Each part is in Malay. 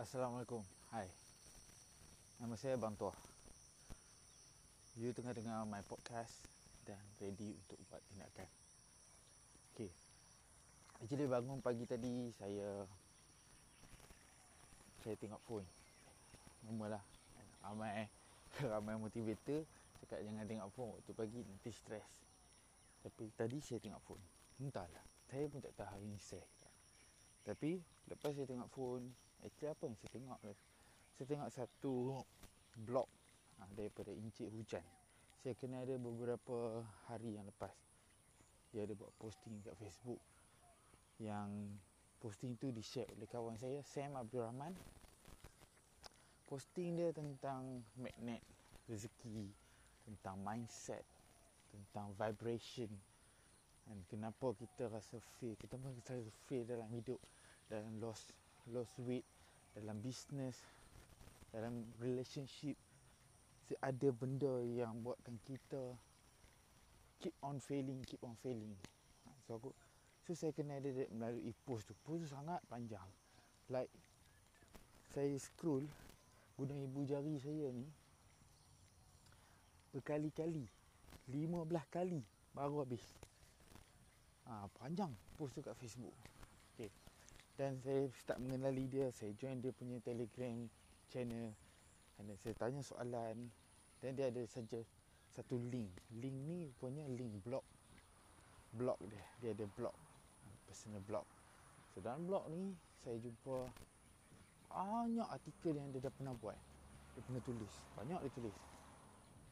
Assalamualaikum. Hai. Nama saya Bang Tuah. You tengah dengar my podcast dan ready untuk buat tindakan. Okay. Actually bangun pagi tadi saya saya tengok phone. Normal lah. Ramai ramai motivator cakap jangan tengok phone waktu pagi nanti stres. Tapi tadi saya tengok phone. Entahlah. Saya pun tak tahu hari ni. Tapi lepas saya tengok phone, actually apa yang saya tengok? Saya tengok satu blog ha, daripada Encik Hujan. Saya kenal dia beberapa hari yang lepas. Dia ada buat posting kat Facebook yang posting tu di-share oleh kawan saya Sam Abdul Rahman. Posting dia tentang magnet rezeki, tentang mindset, tentang vibration dan kenapa kita rasa fail, kita rasa fail dalam hidup, dalam lost lost weight, dalam business, dalam relationship. Ada benda yang buatkan kita keep on failing, keep on failing. Ha, so aku so saya kena ada melalui post tu. Post tu sangat panjang. Like saya scroll guna ibu jari saya ni berkali-kali 15 kali baru habis ha, panjang post tu kat Facebook. Dan saya start mengenali dia saya join dia punya telegram channel. Dan saya tanya soalan dan dia ada saja satu link. Link ni punya link blog. Blog dia dia ada blog personal blog. So dalam blog ni saya jumpa banyak artikel yang dia dah pernah buat. Dia pernah tulis banyak dia tulis.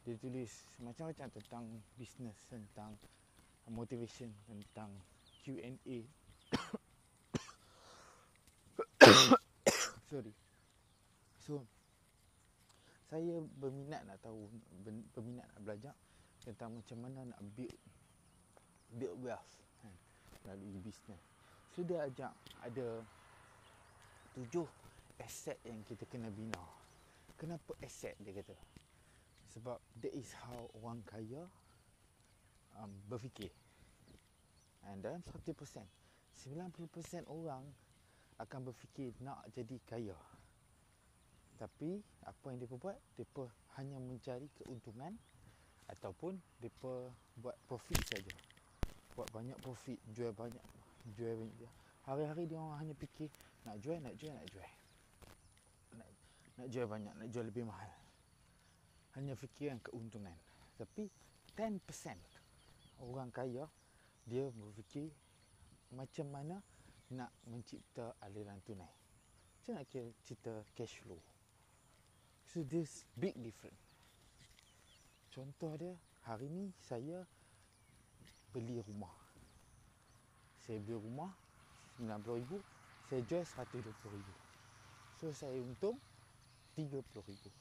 Dia tulis macam-macam tentang business tentang motivation tentang Q&A sorry. So saya berminat nak tahu berminat nak belajar tentang macam mana nak build build wealth kan, melalui business. So dia ajak ada tujuh aset yang kita kena bina. Kenapa aset dia kata? Sebab that is how orang kaya um, berfikir. And dalam 100% 90% orang akan berfikir nak jadi kaya. Tapi apa yang mereka buat? Mereka hanya mencari keuntungan ataupun mereka buat profit saja. Buat banyak profit jual banyak jual banyak hari-hari dia orang hanya fikir nak jual nak jual nak jual. Nak, nak jual banyak nak jual lebih mahal. Hanya fikiran keuntungan. Tapi 10% orang kaya dia berfikir macam mana nak mencipta aliran tunai. Macam nak cerita cash flow? So this big difference. Contoh dia hari ni saya beli rumah. Saya beli rumah RM90,000. Saya jual RM120,000. So saya untung RM30,000.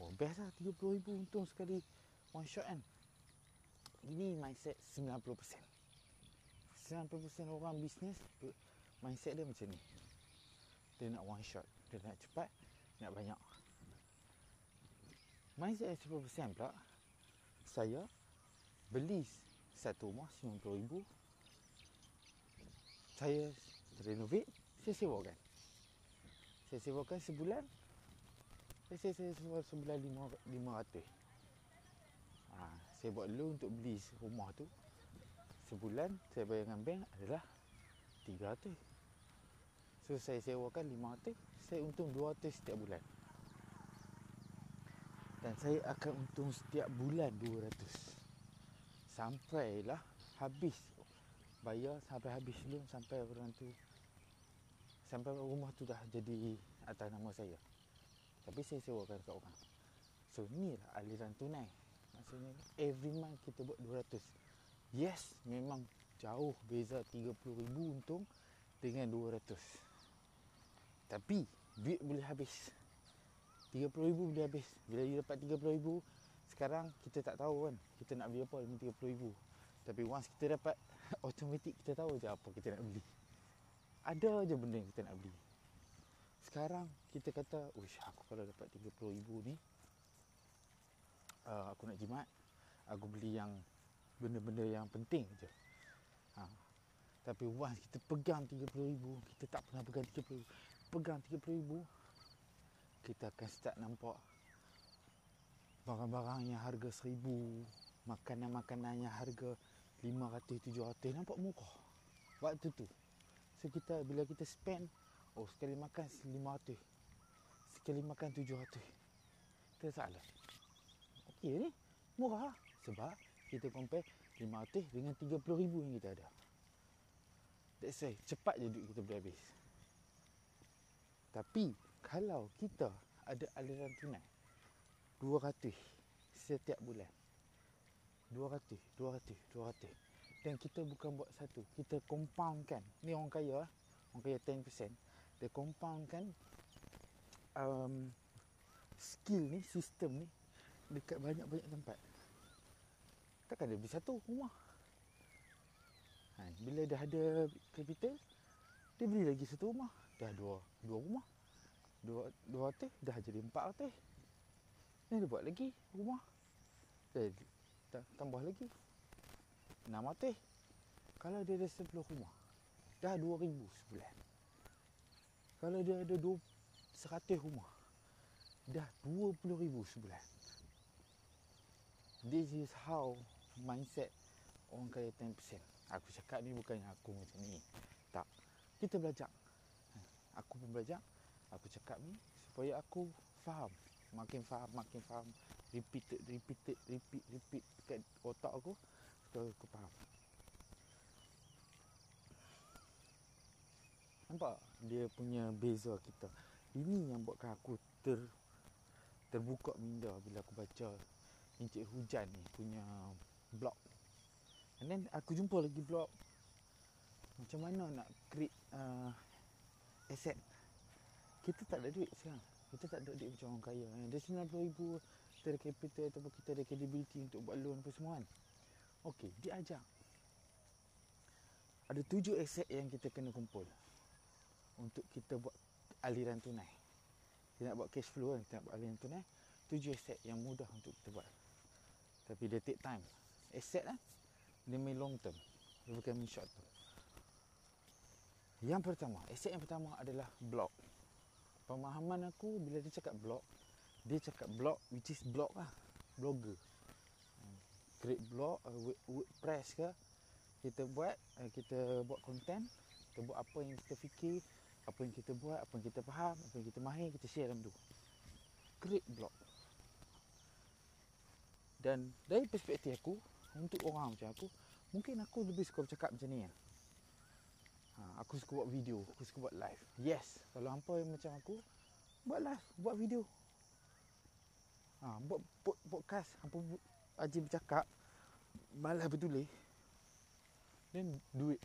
Oh best lah RM30,000 untung sekali. One shot kan? Ini mindset 90% 90% orang bisnes mindset dia macam ni. Dia nak one shot dia nak cepat nak banyak. Mindset 10% pula saya beli satu rumah RM90,000 saya renovate saya sewakan. Saya sewakan sebulan saya saya sewa sebulan lima ratus. Ha, saya buat loan untuk beli rumah tu sebulan saya bayar dengan bank adalah 300 so saya sewakan 500 saya untung 200 setiap bulan. Dan saya akan untung setiap bulan 200 sampailah habis. Bayar sampai habis loan sampai orang tu sampai rumah tu dah jadi atas nama saya. Tapi saya sewakan kat orang. So ni lah aliran tunai. Maksudnya every month kita buat 200 Yes, memang jauh beza 30,000 untung dengan 200. Tapi duit boleh habis. 30,000 boleh habis. Bila you dapat 30,000, sekarang kita tak tahu kan kita nak beli apa dengan 30,000. Tapi once kita dapat automatik kita tahu je apa kita nak beli. Ada je benda yang kita nak beli. Sekarang kita kata, "Uish, aku kalau dapat 30,000 ni uh, aku nak jimat, aku beli yang benda-benda yang penting je. Ha. Tapi once kita pegang RM30,000, kita tak pernah pegang RM30,000. Pegang RM30,000, kita akan start nampak barang-barang yang harga seribu, makanan-makanan yang harga 500, 700 nampak murah. Waktu tu. So kita bila kita spend, oh sekali makan 500. Sekali makan 700. Kita salah. Okey ni, murah lah. Sebab kita compare 500 dengan 30 ribu yang kita ada. That's why cepat je duit kita boleh habis. Tapi kalau kita ada aliran tunai 200 setiap bulan. 200 200 200 dan kita bukan buat satu kita compoundkan. Ni orang kaya orang kaya 10% dia compoundkan um, skill ni sistem ni dekat banyak-banyak tempat. Takkan dia beli satu rumah? Ha, bila dah ada capital dia beli lagi satu rumah. Dah dua dua rumah. Dua dua hotel dah jadi empat hotel ni dia buat lagi rumah. Dia tambah lagi. Enam hotel kalau dia ada sepuluh rumah dah dua ribu sebulan. Kalau dia ada dua seratus rumah dah dua puluh ribu sebulan. This is how mindset orang kaya 10% aku cakap ni bukannya aku macam ni. Tak kita belajar. Aku pun belajar. Aku cakap ni supaya aku faham. Makin faham makin faham. Repeated repeated repeat repeat dekat otak aku supaya aku faham. Nampak? Dia punya beza kita. Ini yang buatkan aku ter terbuka minda bila aku baca Encik Hujan ni punya blog. And then aku jumpa lagi blog. Macam mana nak create uh, asset. Kita tak ada duit sekarang. Kita tak ada duit macam orang kaya. Kan dia 90 ribu kita ada capital ataupun kita ada credibility untuk buat loan apa semua kan. Ok dia ada tujuh aset yang kita kena kumpul untuk kita buat aliran tunai. Kita nak buat cash flow kan kita nak buat aliran tunai. Tujuh aset yang mudah untuk kita buat. Tapi dia take time. Aset kan dia main long term. Dia bukan main short term yang pertama aset yang pertama adalah block. Pemahaman aku bila dia cakap blog dia cakap blog which is blog lah. Blogger. Hmm. create blog uh, wordpress ke kita buat uh, kita buat content kita buat apa yang kita fikir apa yang kita buat apa yang kita faham apa yang kita mahir kita share dalam tu. Create blog dan dari perspektif aku untuk orang macam aku mungkin aku lebih suka bercakap macam ni kan Ha, aku suka buat video, aku suka buat live. Yes, kalau hampa macam aku, buat live, buat video. Ha, buat pod, podcast, hampa aji bercakap, malas bertulis. Then do it.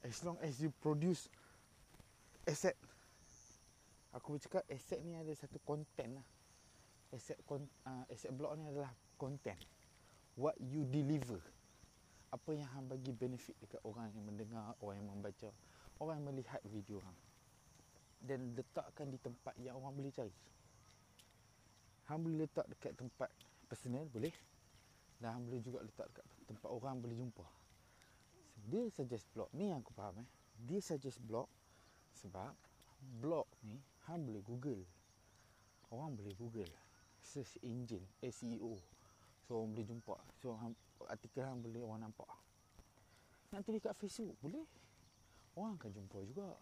As long as you produce asset. Aku bercakap asset ni ada satu content lah. Asset, uh, asset blog ni adalah content. What you deliver apa yang hang bagi benefit dekat orang yang mendengar, orang yang membaca, orang yang melihat video hang. Dan letakkan di tempat yang orang boleh cari. Hang boleh letak dekat tempat personal boleh. Dan hang boleh juga letak dekat tempat orang boleh jumpa. Dia suggest blog ni yang aku faham eh. Dia suggest blog sebab blog ni hang boleh Google. Orang boleh Google. Search engine SEO. So orang boleh jumpa. So artikel hang boleh orang nampak. Nak tulis kat Facebook boleh. Orang akan jumpa juga.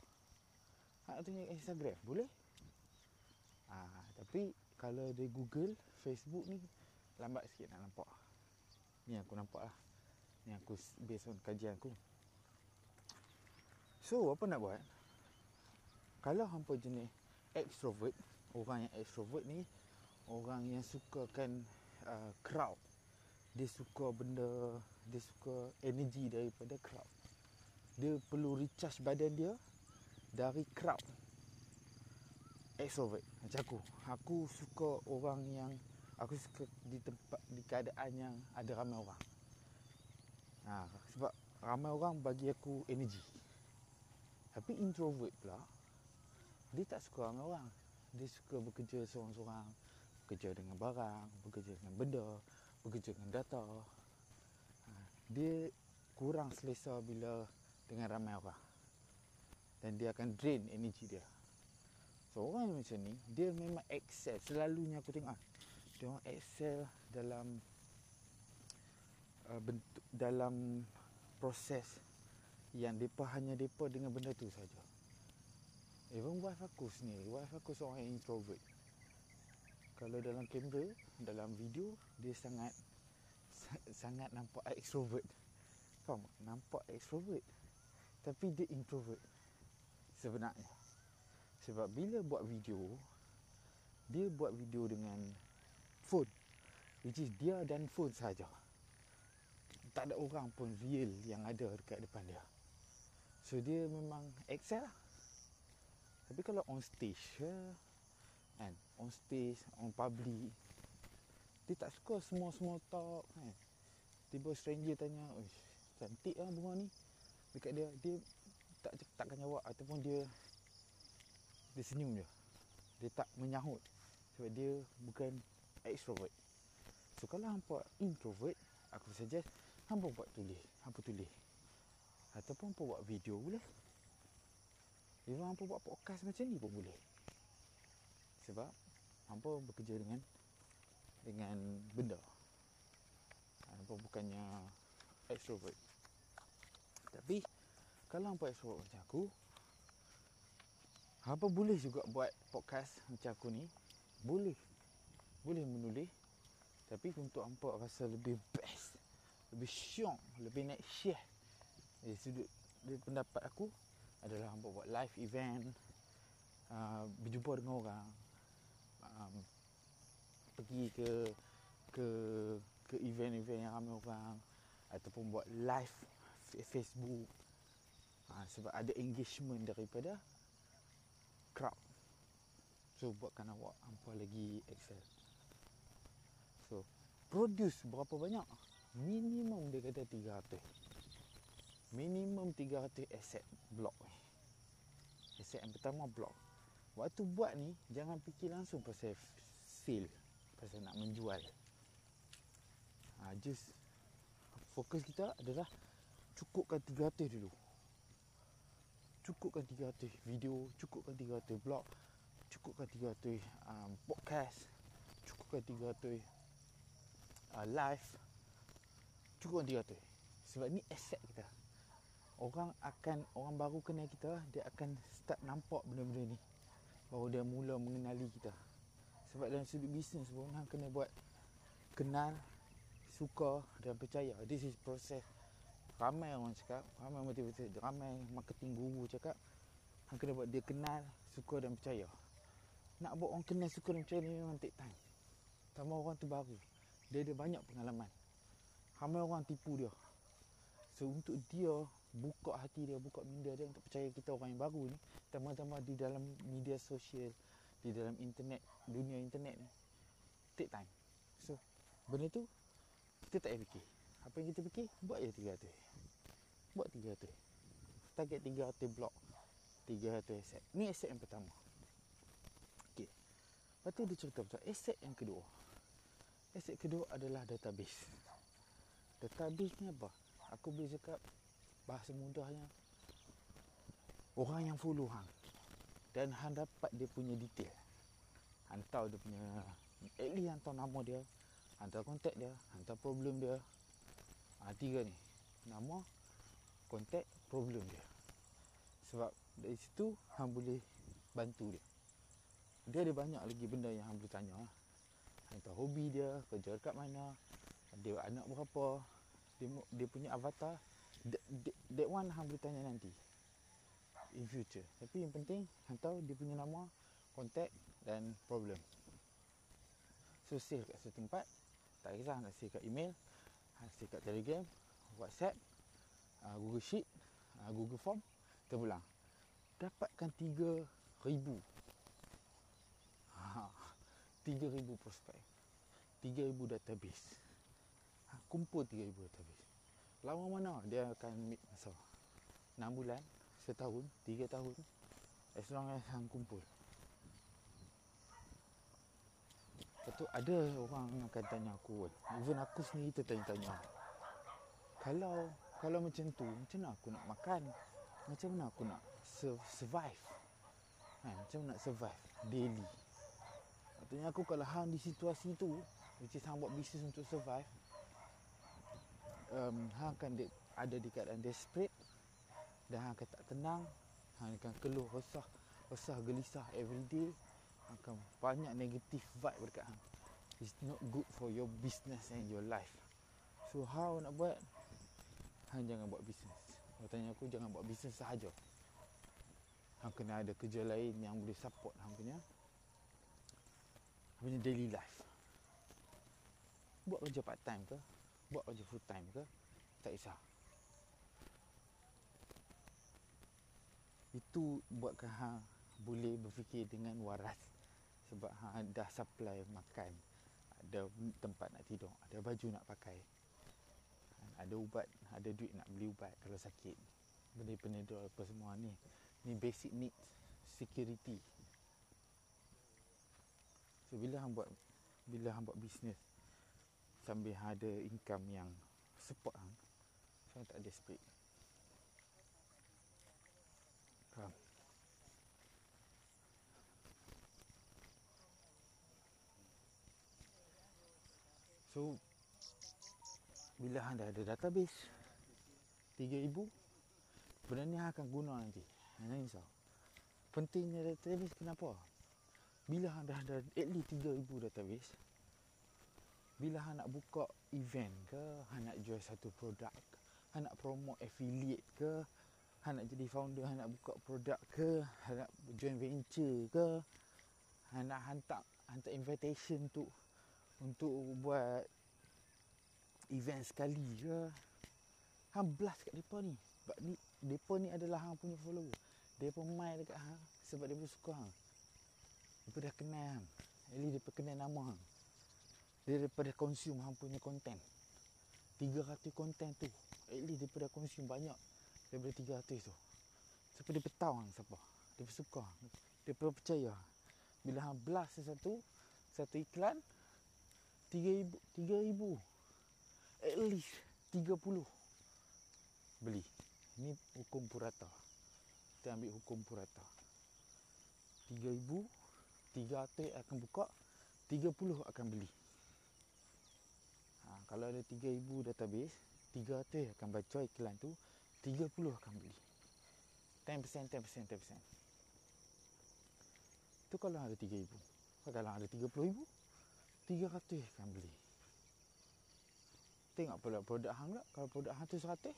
Nak tulis kat Instagram boleh. Ha, tapi kalau di Google, Facebook ni lambat sikit nak nampak. Ni aku nampak lah. Ni aku based on kajian aku. So apa nak buat? Kalau hampa jenis extrovert, orang yang extrovert ni orang yang sukakan uh, crowd dia suka benda dia suka energi daripada crowd. Dia perlu recharge badan dia dari crowd. Extrovert macam aku. Aku suka orang yang aku suka di tempat di keadaan yang ada ramai orang. Ha, sebab ramai orang bagi aku energi tapi introvert pula dia tak suka ramai orang. Dia suka bekerja seorang-seorang bekerja dengan barang, bekerja dengan benda, bekerja dengan data. Ha, dia kurang selesa bila dengan ramai orang. Dan dia akan drain energi dia. So orang macam ni Dia memang excel Selalunya aku tengok ah, Dia orang excel dalam uh, bentuk, Dalam proses Yang mereka hanya mereka dengan benda tu saja. Even wife aku sendiri Wife aku seorang introvert Kalau dalam kamera Dalam video Dia sangat Sangat nampak extrovert Faham? Nampak extrovert Tapi dia introvert Sebenarnya sebab bila buat video Dia buat video dengan Phone Which is dia dan phone saja. Tak ada orang pun real yang ada dekat depan dia So dia memang excel lah Tapi kalau on stage On stage, on public. Dia tak suka semua small talk kan. Tiba stranger tanya Cantik lah bunga ni. Dekat dia Dia tak takkan jawab Ataupun dia dia senyum je. Dia tak menyahut sebab dia bukan extrovert. So kalau hampa introvert aku suggest hampa buat tulis hampa tulis. Ataupun hampa buat video boleh even hampa buat podcast macam ni pun boleh. Sebab hampa bekerja dengan dengan benda. Hampa bukannya extrovert. Tapi kalau hampa extrovert macam aku apa boleh juga buat podcast macam aku ni. Boleh. Boleh menulis. Tapi untuk hampa rasa lebih best Lebih syong Lebih nak share Dari sudut Dari pendapat aku Adalah hampa buat live event uh, Berjumpa dengan orang um, Pergi ke Ke Ke event-event yang ramai orang Ataupun buat live Facebook. Uh, Sebab ada engagement daripada crowd. So buatkan awak hampa lagi excel. So Produce berapa banyak? Minimum dia kata 300 Minimum 300 asset block Asset yang pertama block Waktu buat ni Jangan fikir langsung pasal sale Pasal nak menjual ha, Just Fokus kita adalah Cukupkan 300 dulu cukupkan 300 video, cukupkan 300 blog, cukupkan 300 um, podcast, cukupkan 300 uh, live, cukupkan 300. Sebab ni aset kita. Orang akan orang baru kenal kita, dia akan start nampak benda-benda ni. Baru dia mula mengenali kita. Sebab dalam sudut bisnes pun orang kena buat kenal, suka dan percaya. This is process. Ramai orang cakap ramai motivator ramai marketing guru cakap hang kena buat dia kenal suka dan percaya. Nak buat orang kenal suka dan percaya ni memang take time. Tambah orang tu baru dia ada banyak pengalaman. Ramai orang tipu dia so untuk dia buka hati dia buka minda dia untuk percaya kita orang yang baru ni tambah-tambah di dalam media sosial di dalam internet dunia internet ni take time. So benda tu kita tak payah fikir. Apa yang kita fikir buat je 300 buat 300 target 300 blok 300 aset ni aset yang pertama. Ok lepas tu dia cerita pasal aset yang kedua. Aset kedua adalah database. Database ni apa aku boleh cakap bahasa mudahnya orang yang follow hang. Dan hang dapat dia punya detail. Hang tahu dia punya at least hang tahu nama dia hang tahu kontak dia hang tahu problem dia. Ha, tiga ni. Nama kontak problem dia. Sebab dari situ hang boleh bantu dia. Dia ada banyak lagi benda yang hang boleh tanya. Hang tahu hobi dia kerja dekat mana dia anak berapa dia, dia punya avatar that, that, that one hang boleh tanya nanti in future tapi yang penting hang tahu dia punya nama kontak dan problem so save kat satu tempat tak kisah nak save kat email save kat telegram whatsapp uh, Google Sheet, uh, Google Form, terpulang. Dapatkan 3000. Ha, 3000 prospek. 3000 database. Ha, kumpul 3000 database. Lama mana dia akan meet masa? 6 bulan, setahun, 3 tahun. As long as hang kumpul. Lepas ada orang akan tanya aku Even aku sendiri tertanya-tanya Kalau kalau macam tu, macam mana aku nak makan? Macam mana aku nak survive? kan, Macam nak survive Daily Maksudnya aku kalau hang di situasi tu Which is hang buat bisnes untuk survive um, Hang akan de- ada di keadaan desperate. Dan hang akan tak tenang. Hang akan keluh resah Resah gelisah everyday Akan banyak negative vibe dekat hang. It's not good for your business and your life. So how nak buat? Hang jangan buat bisnes Kalau tanya aku jangan buat bisnes sahaja. Hang kena ada kerja lain yang boleh support hang punya. Punya daily life. Buat kerja part time ke Buat kerja full time ke? Tak kisah. Itu buatkan hang boleh berfikir dengan waras. Sebab hang dah supply makan. Ada tempat nak tidur Ada baju nak pakai. Ada ubat Ada duit nak beli ubat kalau sakit. Benda penedol apa semua ni. Ni basic needs Security. So bila hang buat Bila hang buat bisnes Sambil ada income yang Support hang hang tak desperate Faham? So Bila hang dah ada database 3000 Benda ni akan guna nanti Jangan risau Pentingnya database kenapa? Bila hang dah ada at least 3000 database Bila hang nak buka event ke Hang nak jual satu produk Hang nak promote affiliate ke Hang nak jadi founder Hang nak buka produk ke Hang nak join venture ke Hang nak hantar Hantar invitation untuk Untuk buat Event sekali ke Hang blast kat mereka ni. Sebab ni Mereka ni adalah hang punya follower. Mereka main dekat hang Sebab mereka suka hang Mereka dah kenal hang least mereka kenal nama hang daripada consume hang punya content. 300 content tu At least dah consume banyak Daripada 300 tu. Sebab dia tahu hang siapa? Dia suka Dia percaya. Bila hang blast sesuatu Satu iklan 3000 3000 At least 30 Beli. Ini hukum purata. Kita ambil hukum purata. 3000 300 akan buka 30 akan beli ha, Kalau ada 3000 database 300 akan baca iklan tu 30 akan beli. 10% 10% 10% Itu kalau ada 3000 Kalau ada 30000 300 akan beli. Tengok pula produk hang pula. Kalau produk hang tu 100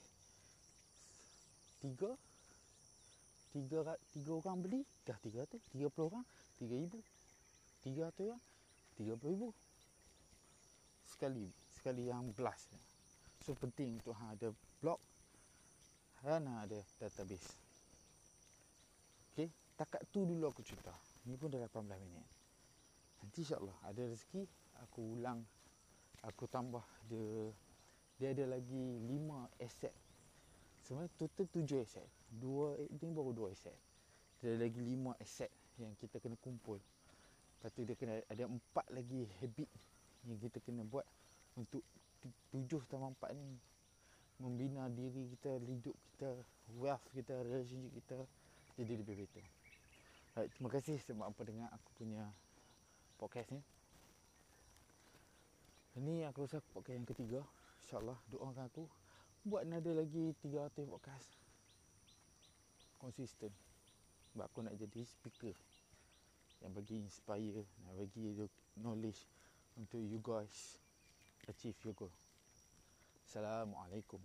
Tiga Tiga, tiga orang beli Dah 300 30 orang 3000 300 orang 30000 Sekali Sekali yang blast. So penting untuk hang ada blog Dan hang ada database. Okay Takat tu dulu aku cerita. Ni pun dah 18 minit. Nanti insyaAllah ada rezeki Aku ulang. Aku tambah dia Dia ada lagi 5 aset Sebenarnya total 7 aset dua Ini baru 2 aset Dia ada lagi 5 aset Yang kita kena kumpul. Lepas tu dia kena ada 4 lagi habit Yang kita kena buat Untuk 7 tambah 4 ni Membina diri kita Hidup kita Wealth kita Relationship kita Jadi lebih better Right, terima kasih sebab apa dengar aku punya podcast ni. Ini aku rasa podcast yang ketiga. InsyaAllah doakan aku. Buat ada lagi 300 podcast. Konsisten. Sebab aku nak jadi speaker. Yang bagi inspire. Yang bagi knowledge. Untuk you guys achieve your goal. Assalamualaikum.